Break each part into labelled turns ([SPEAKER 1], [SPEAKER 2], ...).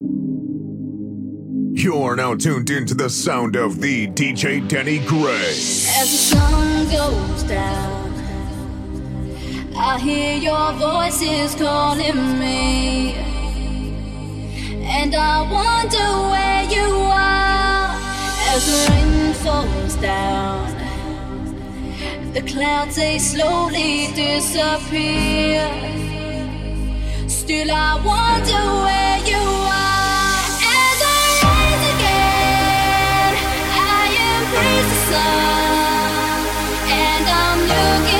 [SPEAKER 1] You are now tuned into the sound of the DJ Danny Gray. As
[SPEAKER 2] the sun goes down, I hear your voices calling me, and I wonder where you are. As the rain falls down, the clouds they slowly disappear. Still, I wonder where you and I'm looking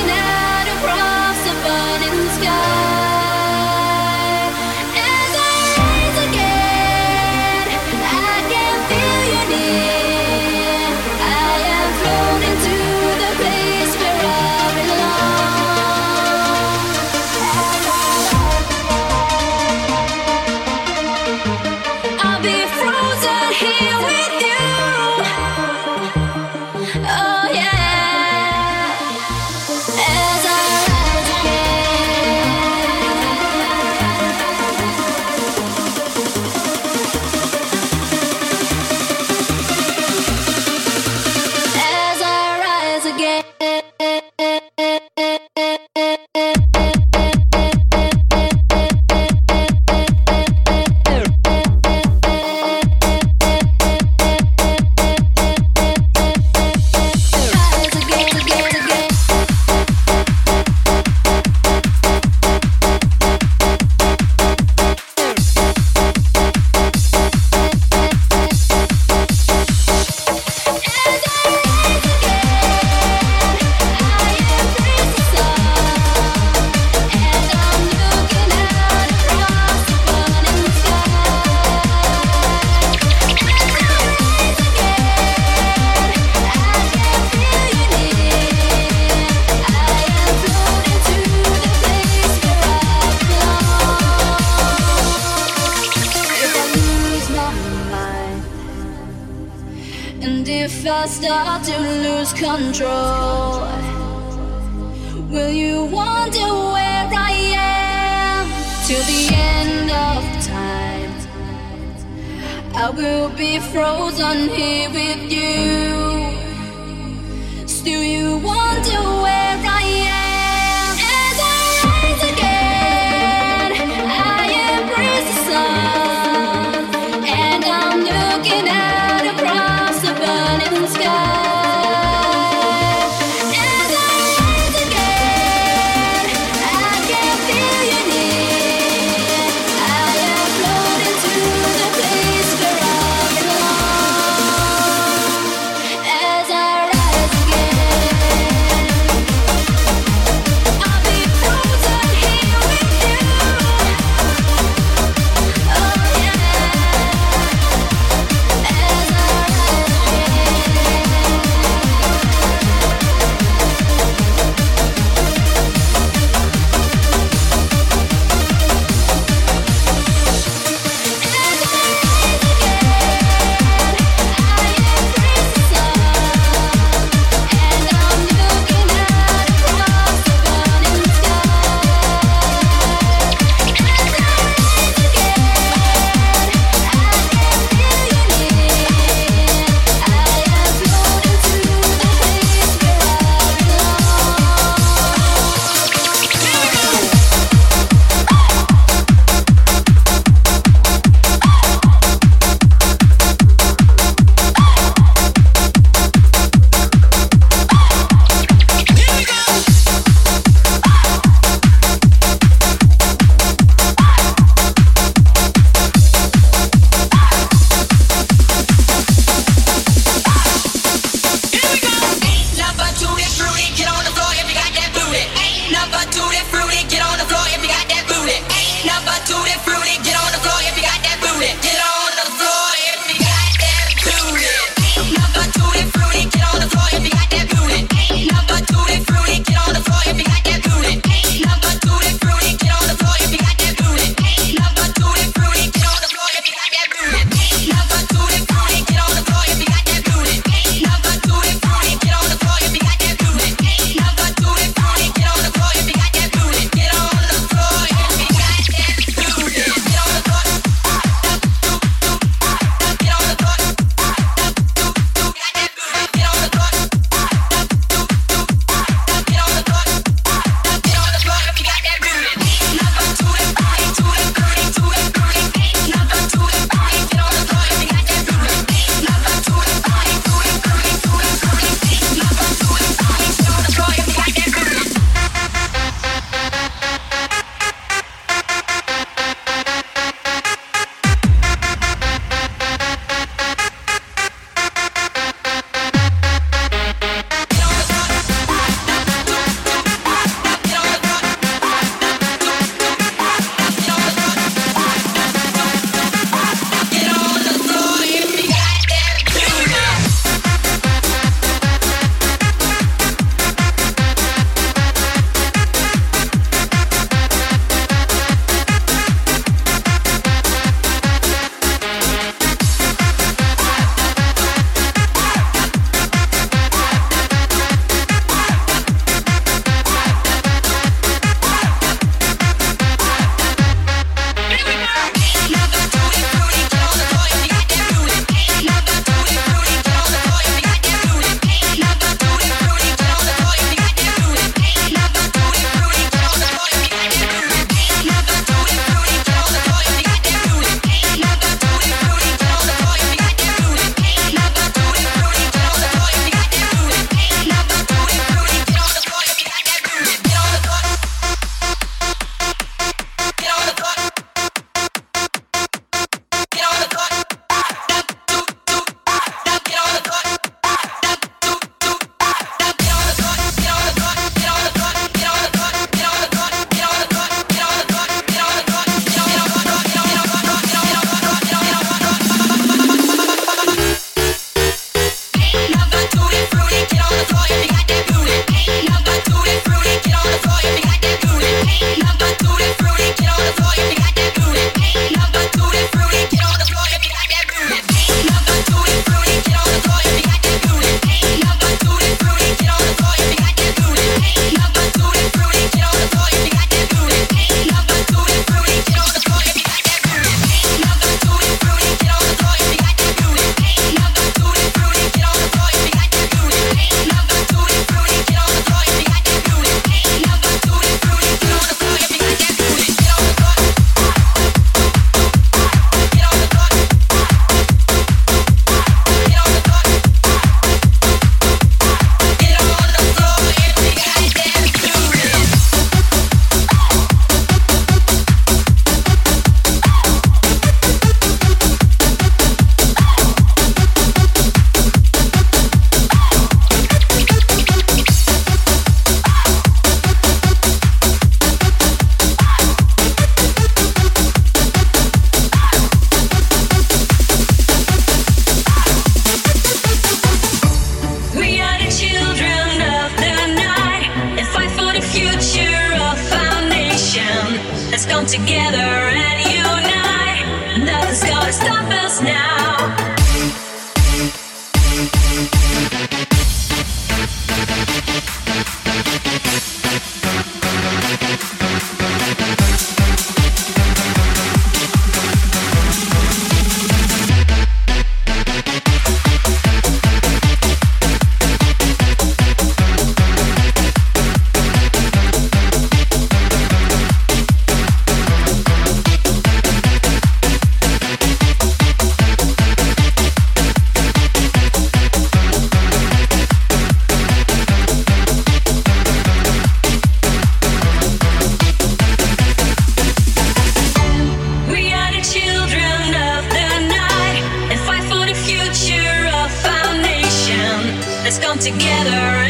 [SPEAKER 3] Come together.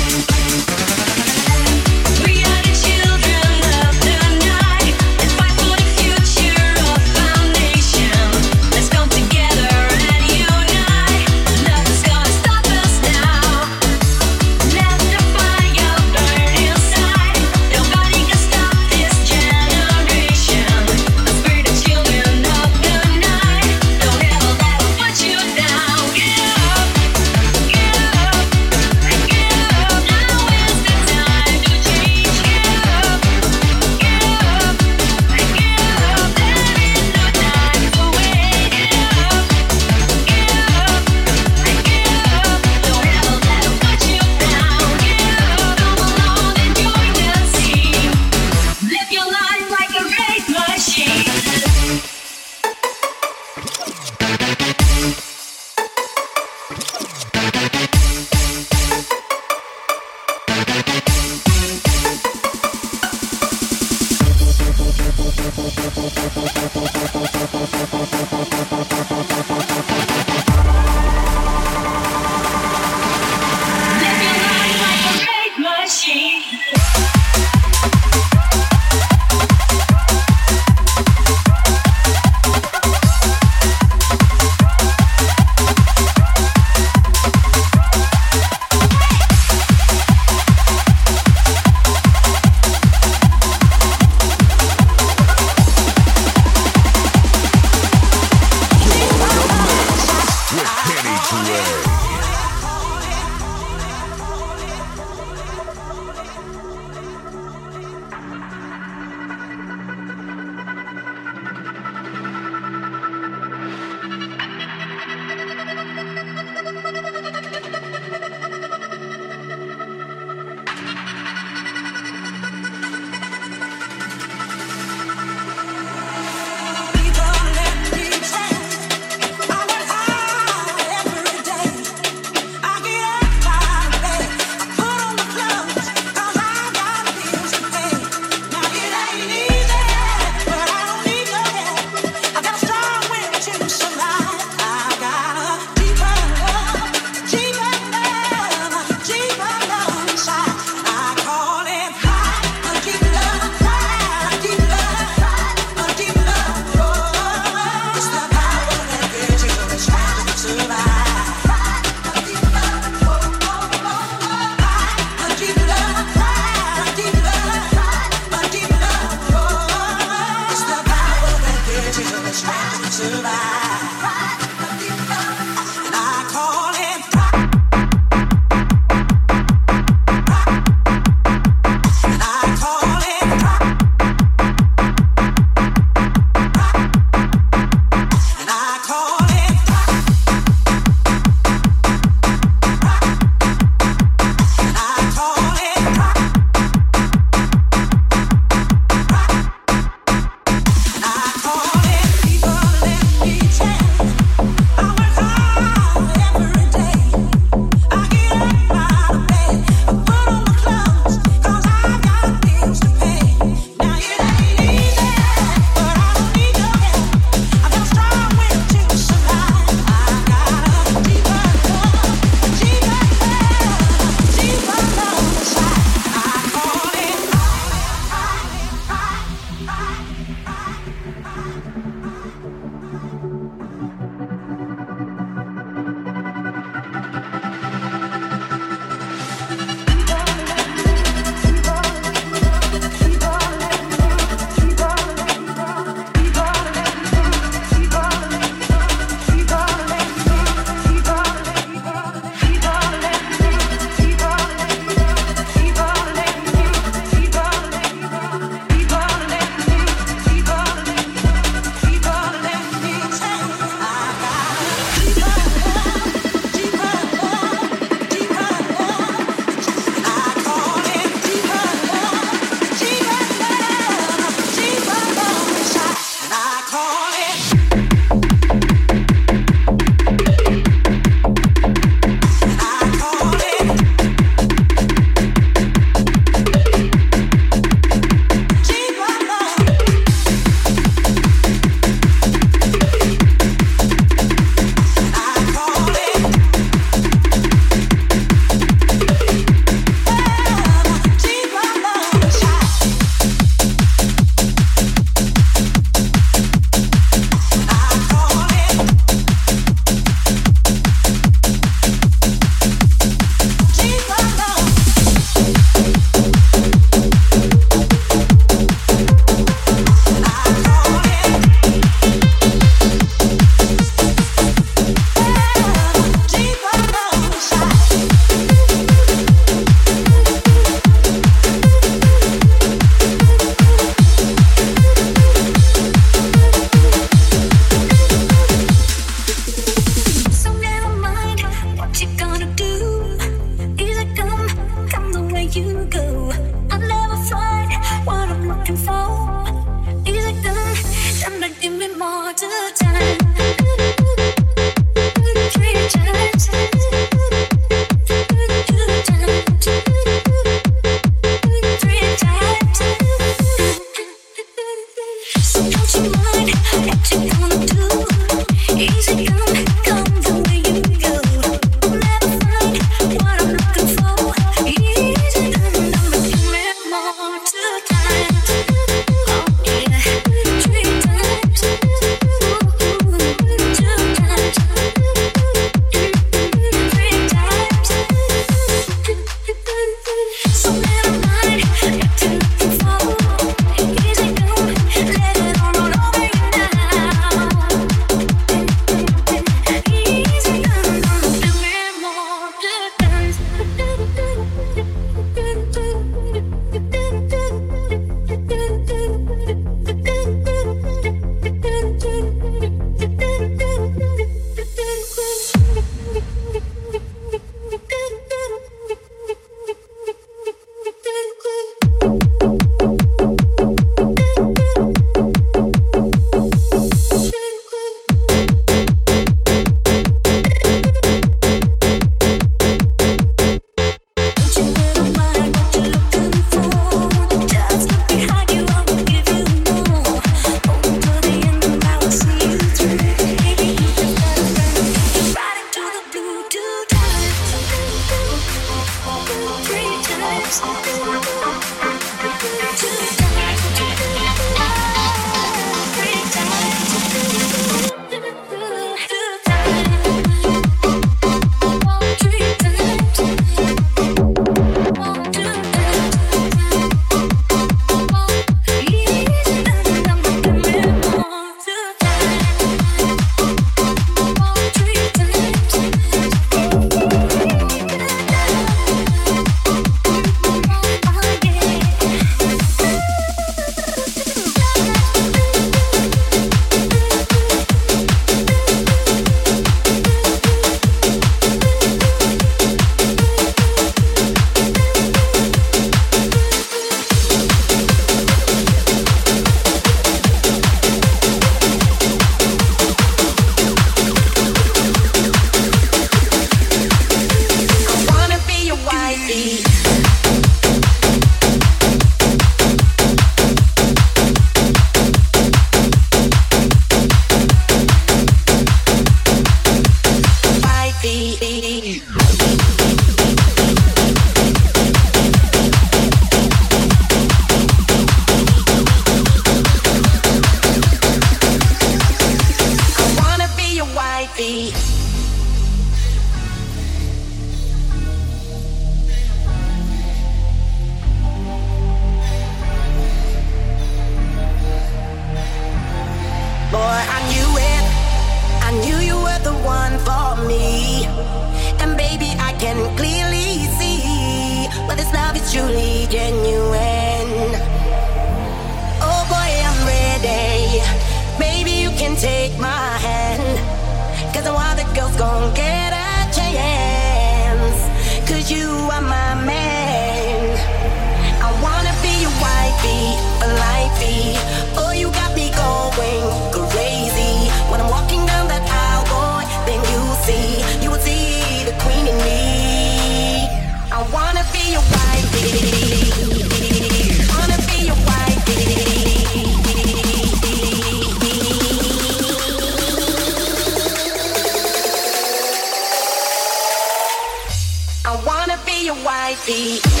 [SPEAKER 4] Cause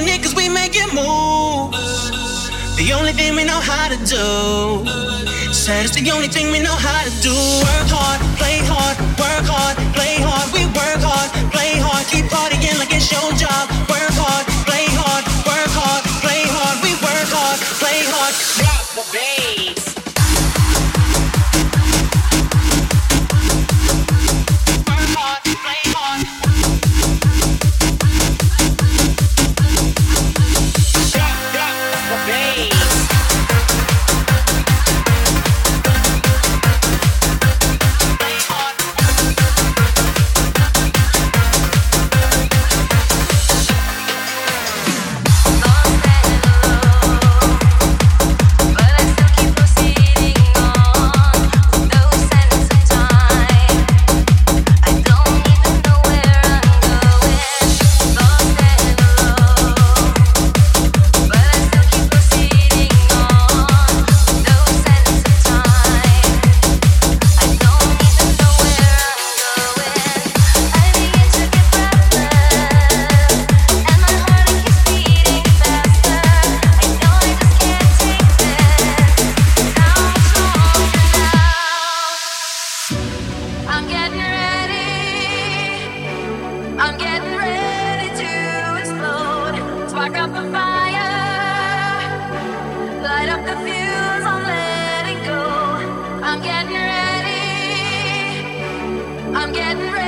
[SPEAKER 5] making it cause we make it move. The only thing we know how to do. Said it's the only thing we know how to do. Work hard, play hard, work hard, play hard. We work hard, play hard, keep partying like it's your job. Work hard, play hard, work hard, play hard. We work hard, play hard.
[SPEAKER 6] Drop the bass.
[SPEAKER 2] I'm getting ready. I'm getting ready.